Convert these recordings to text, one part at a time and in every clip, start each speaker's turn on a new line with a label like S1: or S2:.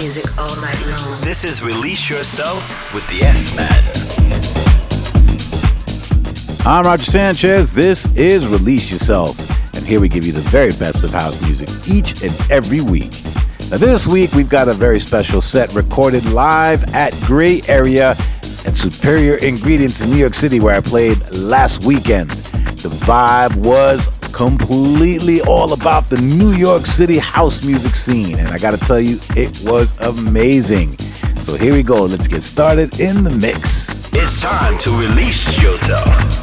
S1: music all night long.
S2: This is Release Yourself with the S Man.
S3: I'm Roger Sanchez. This is Release Yourself. And here we give you the very best of house music each and every week. Now, this week we've got a very special set recorded live at Gray Area at Superior Ingredients in New York City, where I played last weekend. The vibe was completely all about the New York City house music scene. And I gotta tell you, it was amazing. So here we go. Let's get started in the mix.
S2: It's time to release yourself.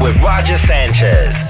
S2: With Roger Sanchez.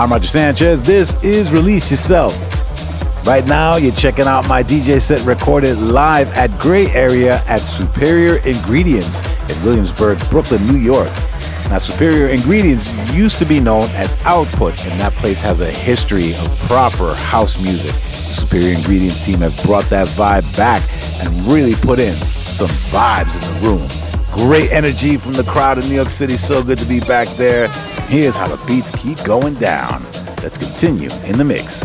S3: I'm Roger Sanchez. This is Release Yourself. Right now, you're checking out my DJ set recorded live at Gray Area at Superior Ingredients in Williamsburg, Brooklyn, New York. Now, Superior Ingredients used to be known as Output, and that place has a history of proper house music. The Superior Ingredients team have brought that vibe back and really put in some vibes in the room. Great energy from the crowd in New York City. So good to be back there. Here's how the beats keep going down. Let's continue in the mix.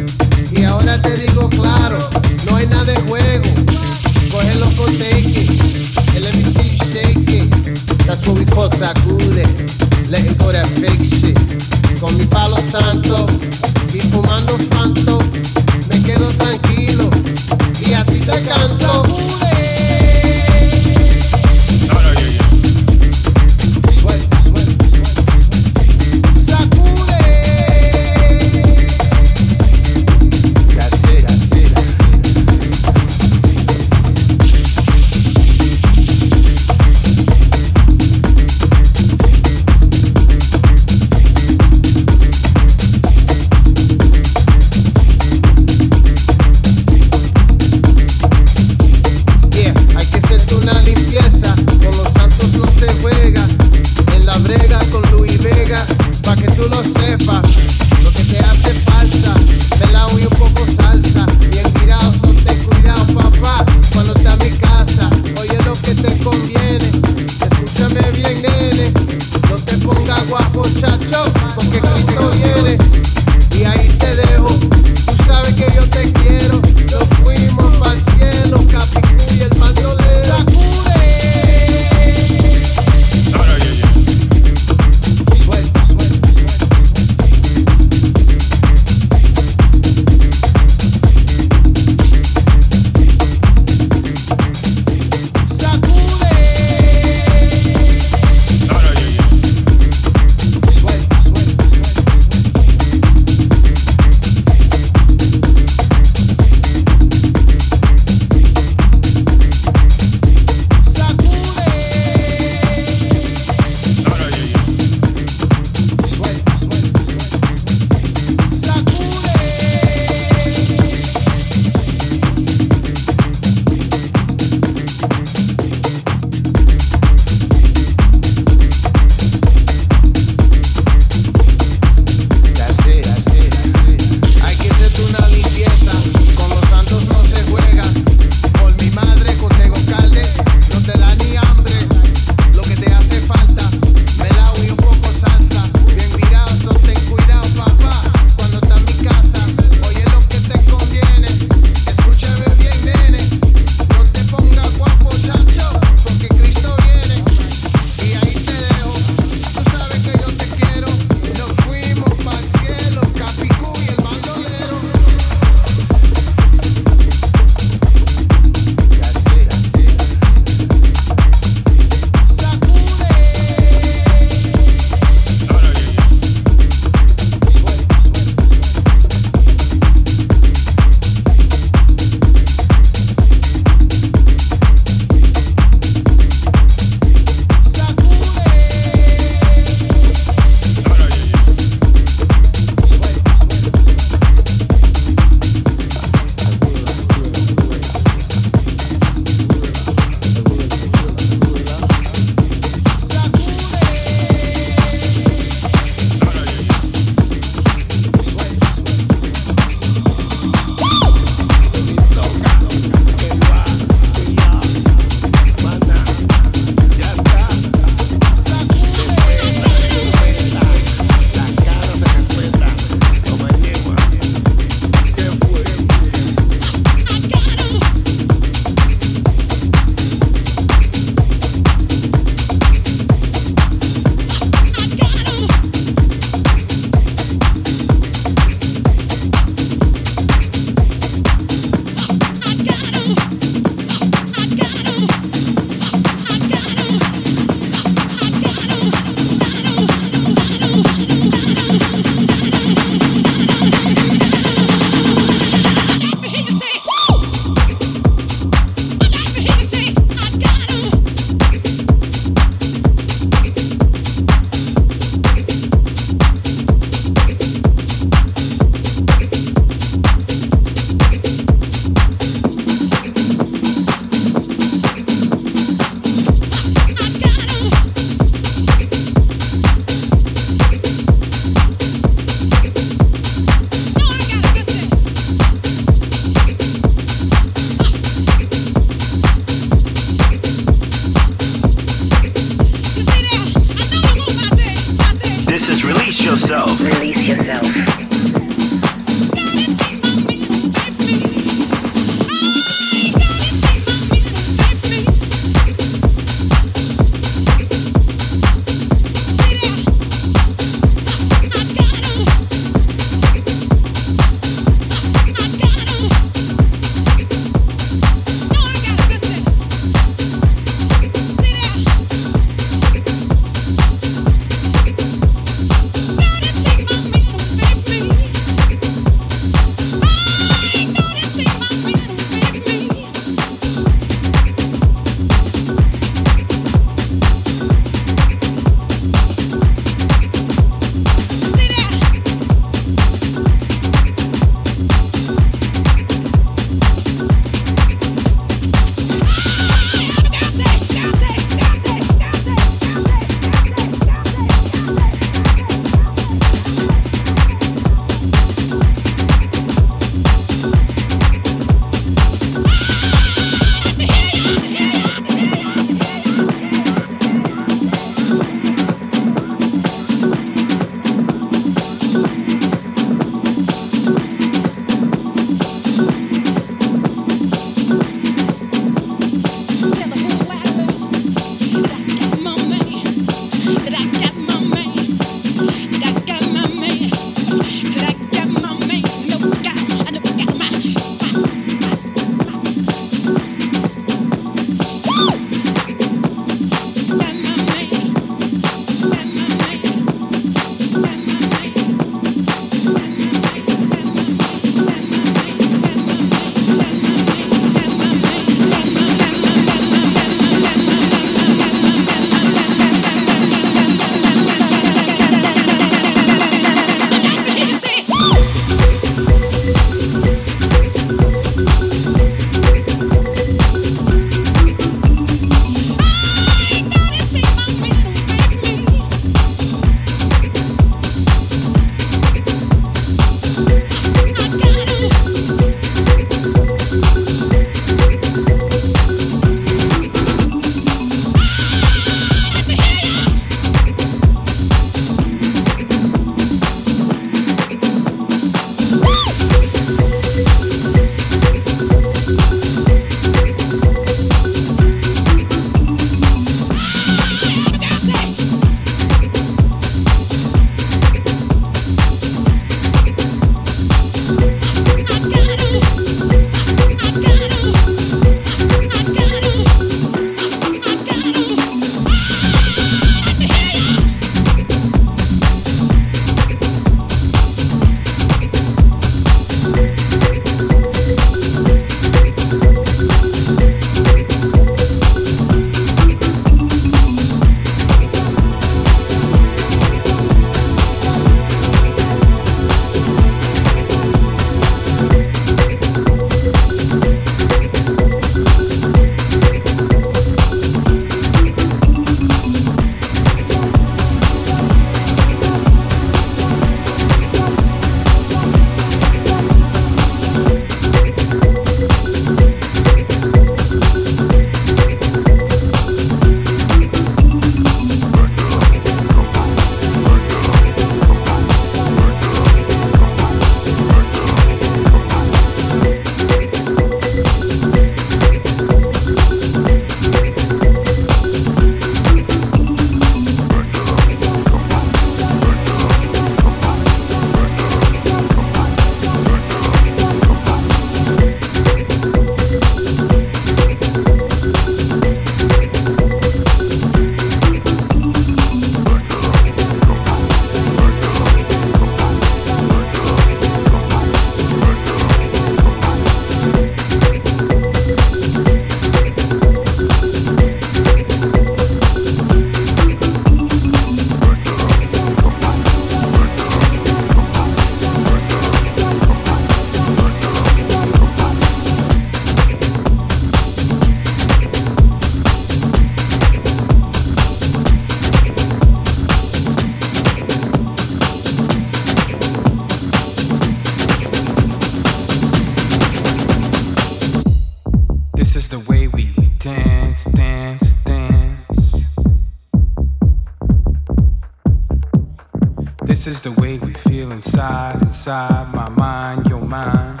S1: is the way we feel inside, inside my mind, your mind.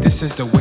S1: This is the way.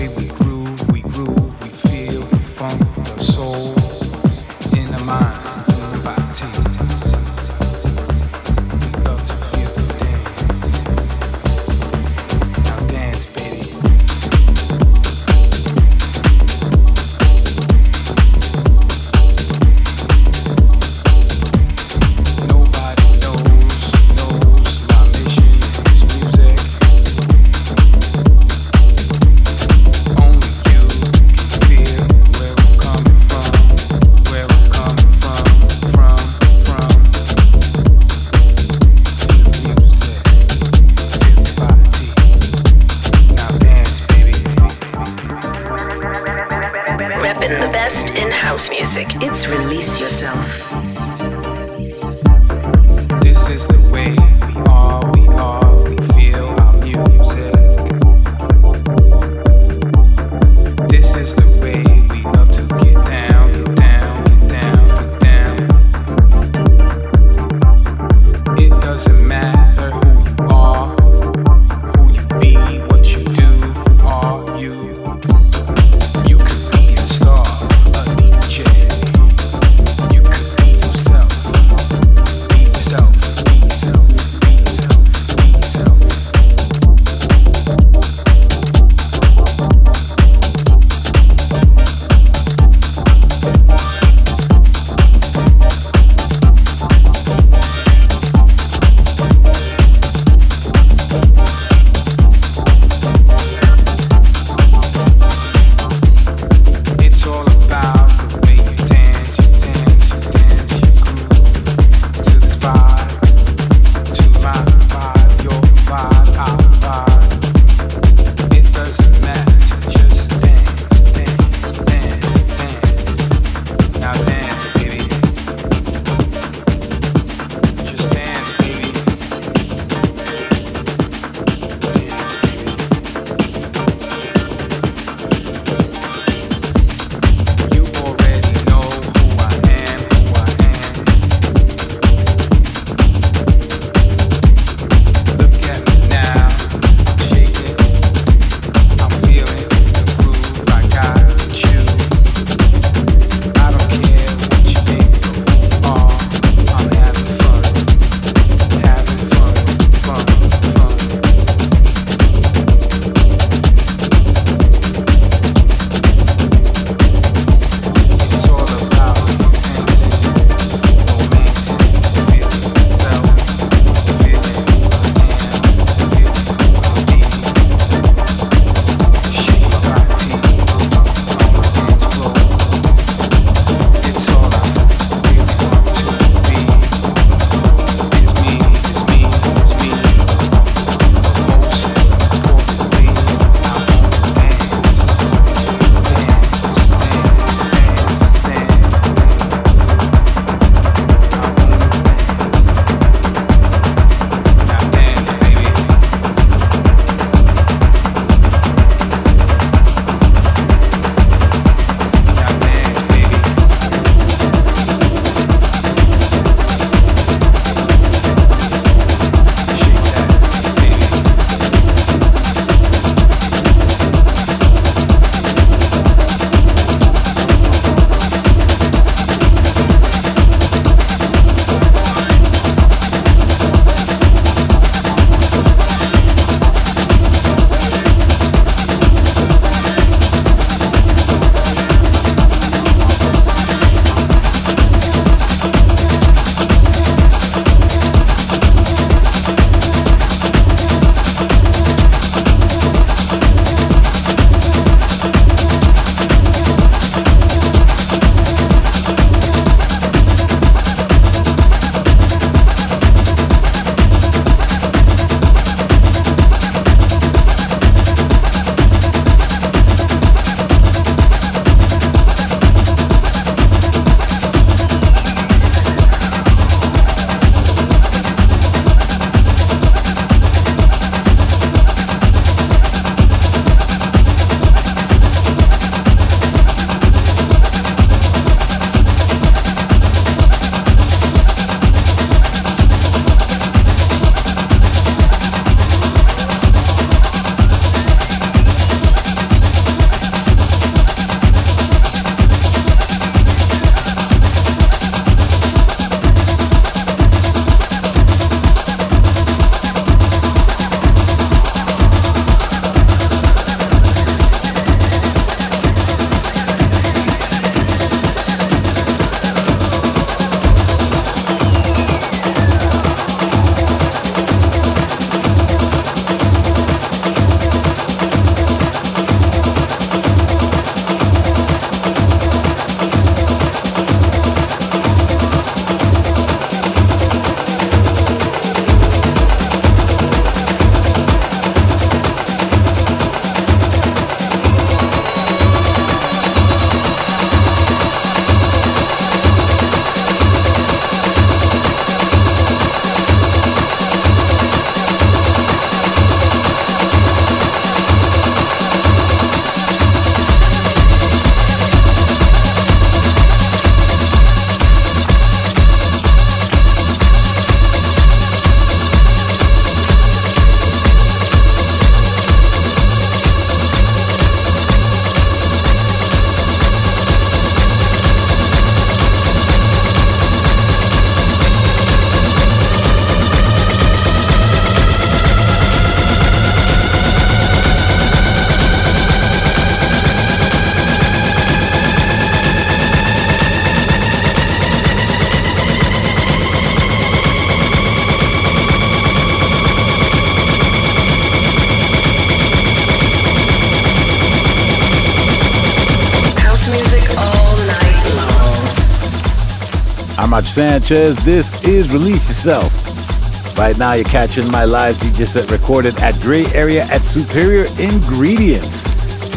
S3: Sanchez. This is Release Yourself. Right now, you're catching my live DJ set recorded at Gray Area at Superior Ingredients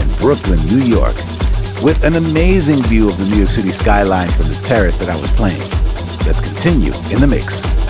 S3: in Brooklyn, New York, with an amazing view of the New York City skyline from the terrace that I was playing. Let's continue in the mix.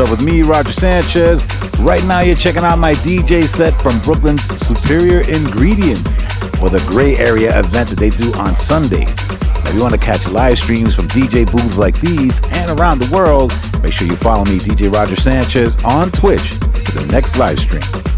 S1: yourself
S3: with
S4: me, Roger Sanchez. Right now, you're checking out my DJ set from Brooklyn's Superior Ingredients for the Gray Area event that they do on Sundays. If you want to catch live streams from DJ booths like these and around the world, make sure you follow me, DJ Roger Sanchez, on Twitch for the next live stream.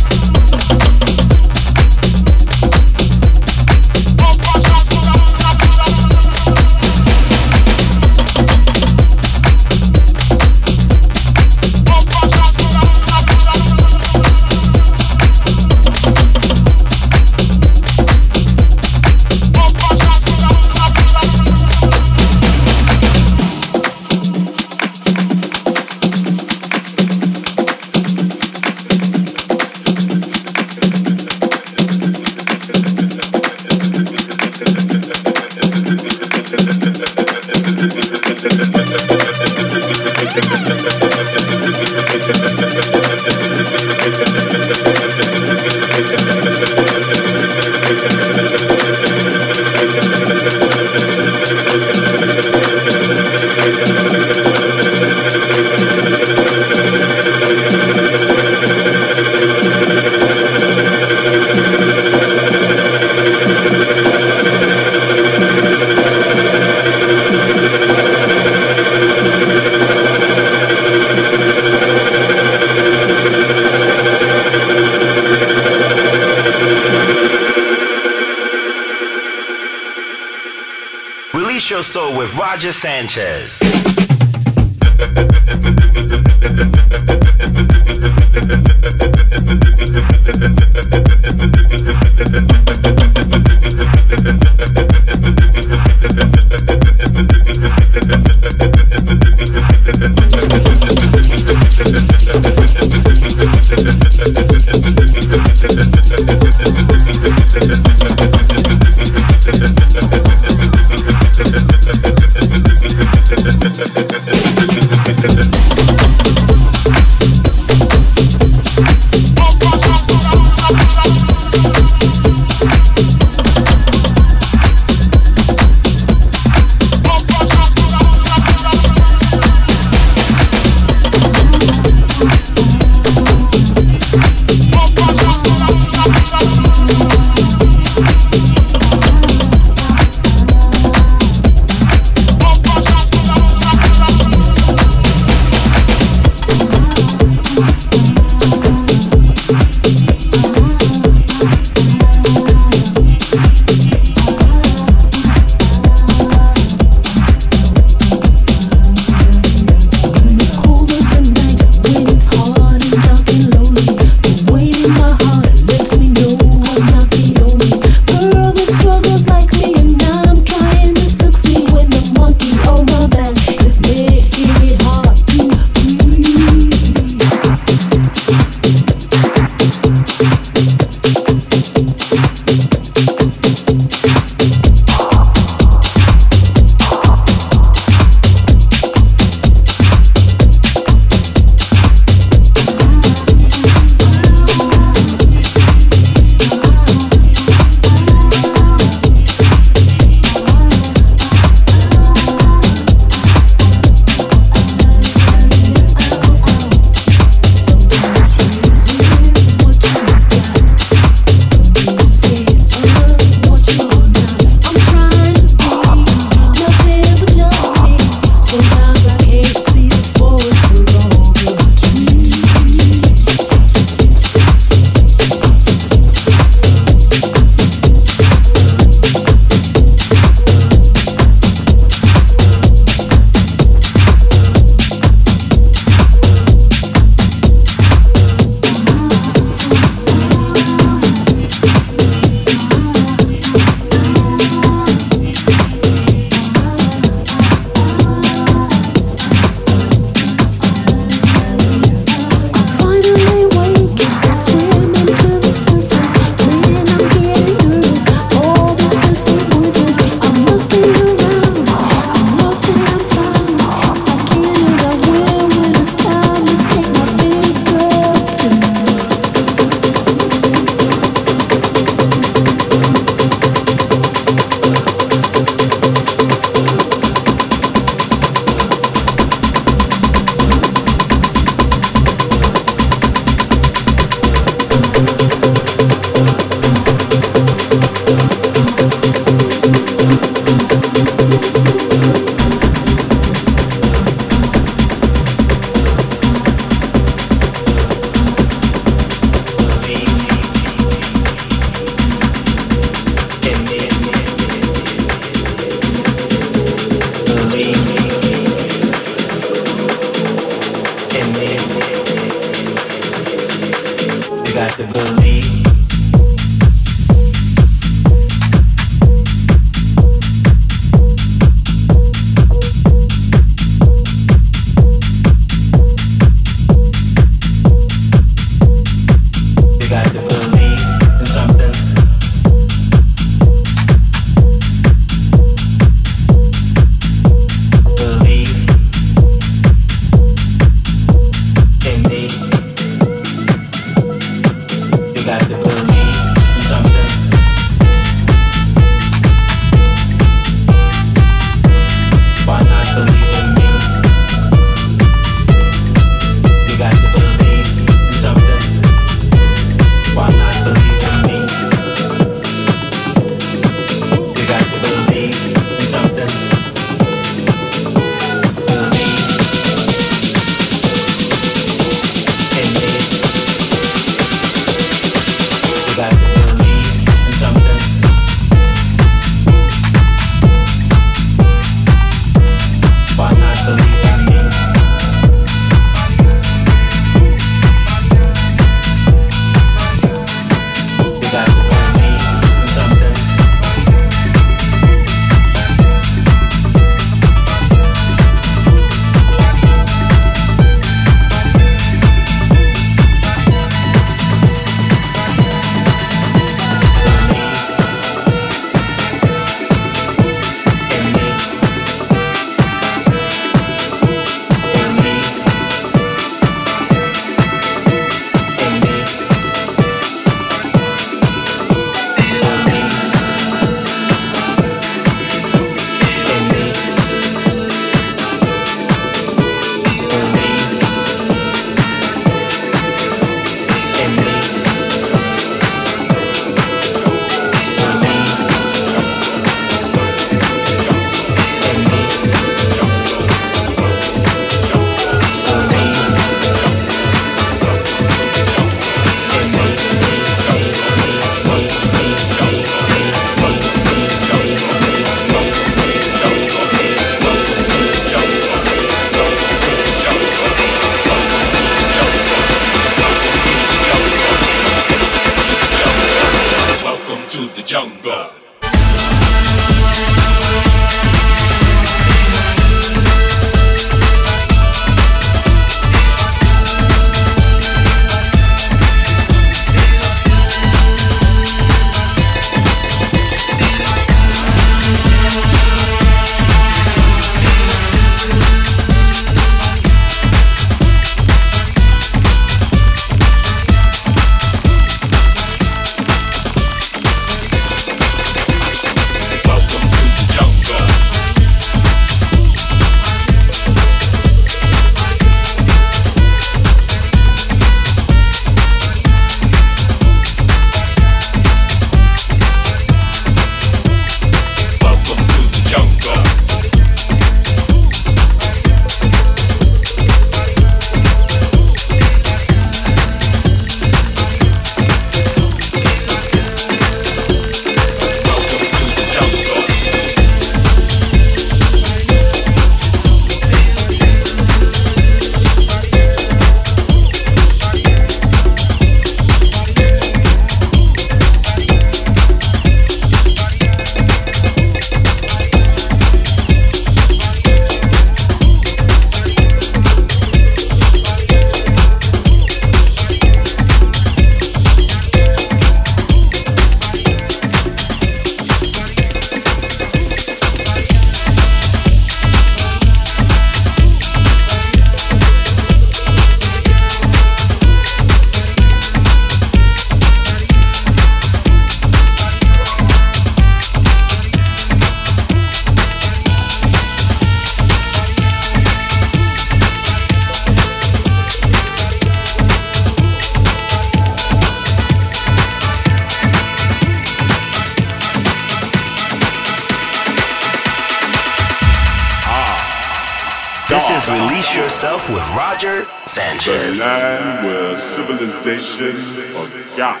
S5: The land where civilization forgot.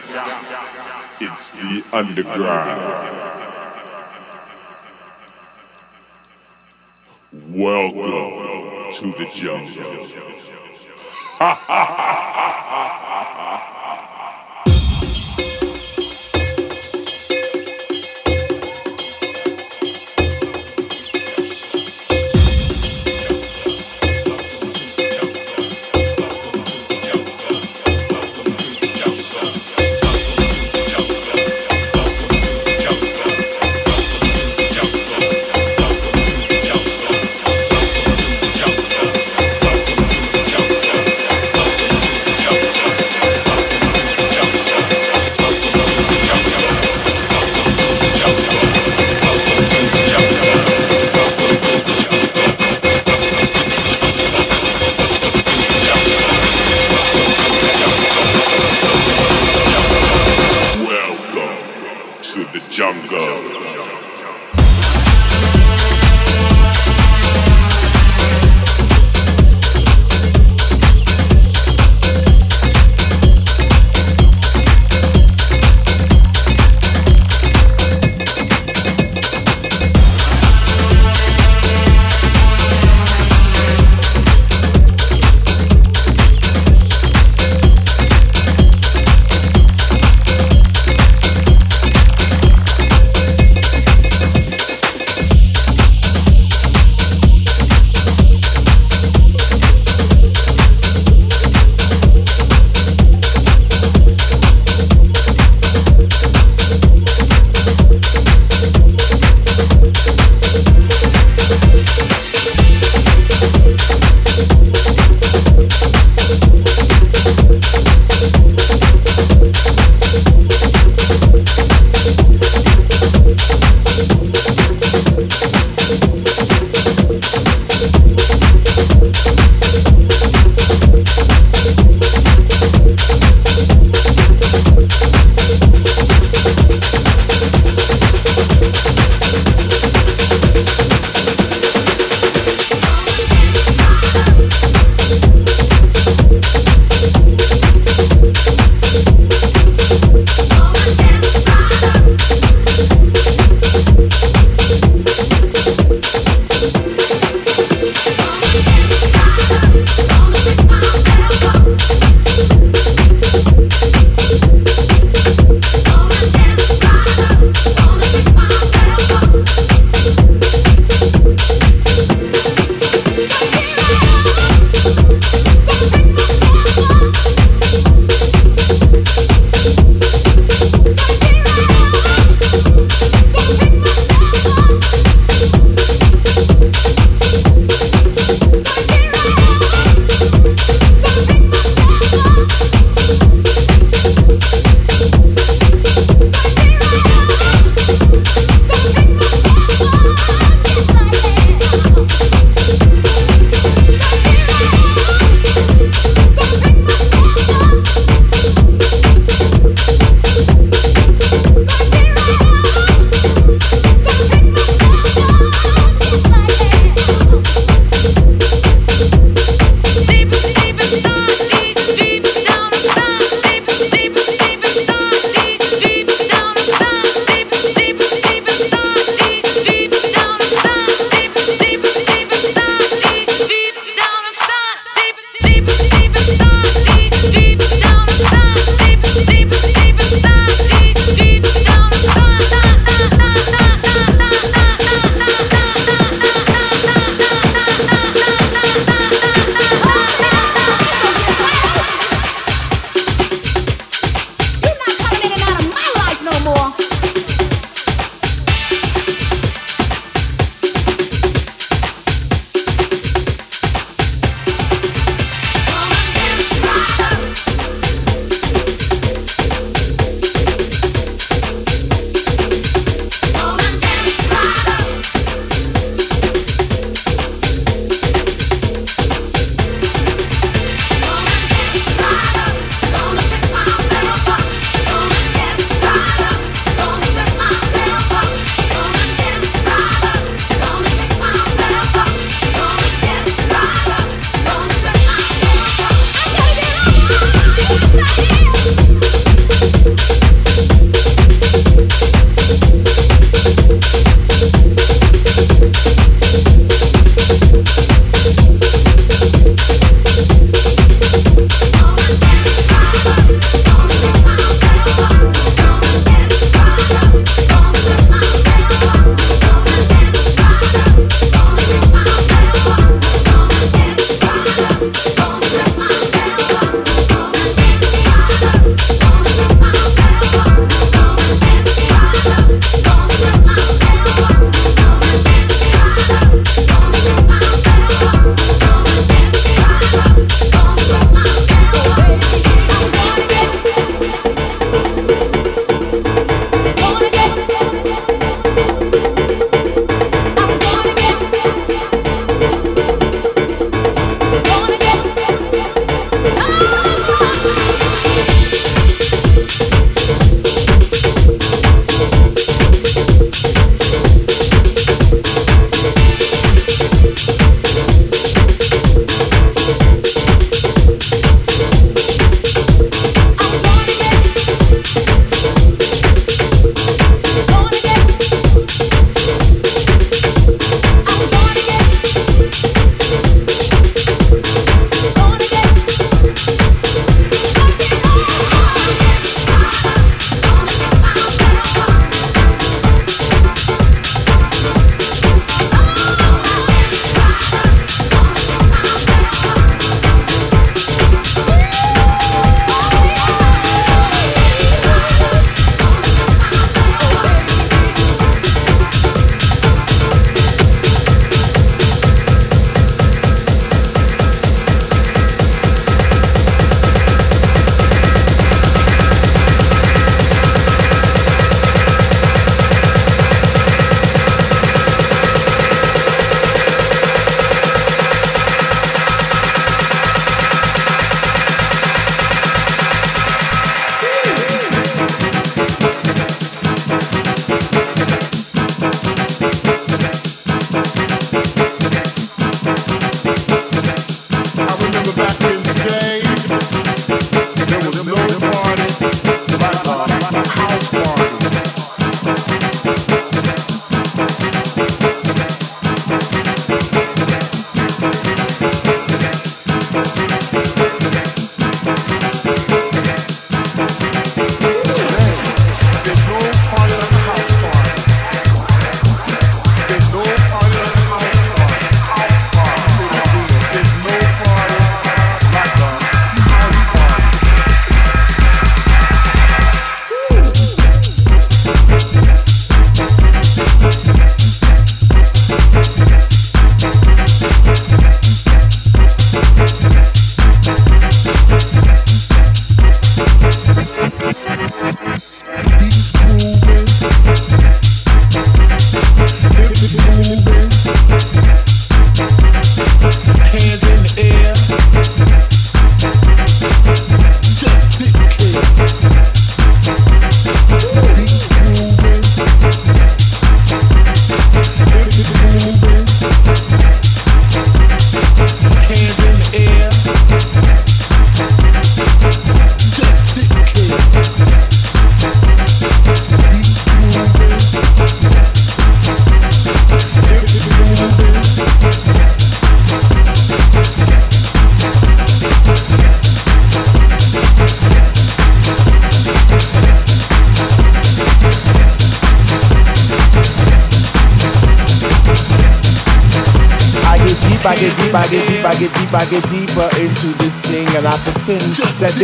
S5: It's the underground. Welcome to the jungle. Ha ha ha!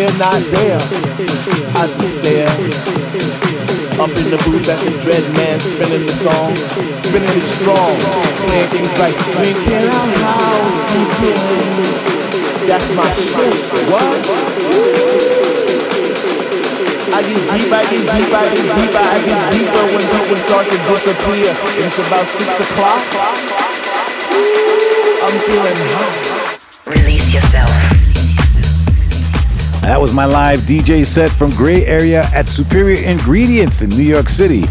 S5: They're not there. I just stare up in the booth at the dread man spinning the song, spinning it strong, playing things like "When can our house begin?" That's my shit. What? I get deep, I get deep, I get deeper, I get deeper when people start to disappear. It's about six o'clock.
S3: Was my live DJ set from Gray Area at Superior Ingredients in New York City.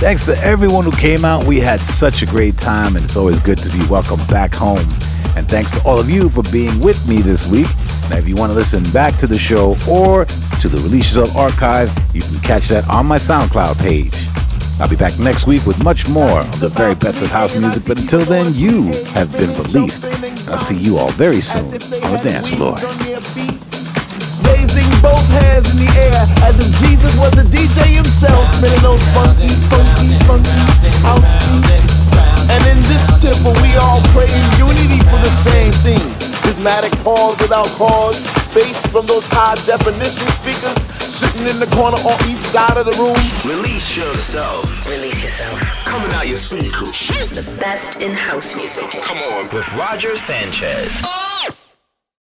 S3: Thanks to everyone who came out. We had such a great time, and it's always good to be welcome back home. And thanks to all of you for being with me this week. Now, if you want to listen back to the show or to the Release Yourself archive, you can catch that on my SoundCloud page. I'll be back next week with much more of the very best of house music, but until then, you have been released. I'll see you all very soon on the dance floor.
S5: Raising both hands in the air as if Jesus was a DJ himself, spinning those funky, funky, funky house beats. And in this temple, we all pray in unity for the same things. Prismatic pause without cause, bass from those high definition speakers sitting in the corner on each side of the room.
S2: Release yourself.
S6: Release yourself.
S2: Coming out your speakers.
S6: The best in house music.
S2: Come on. With Roger Sanchez. Oh.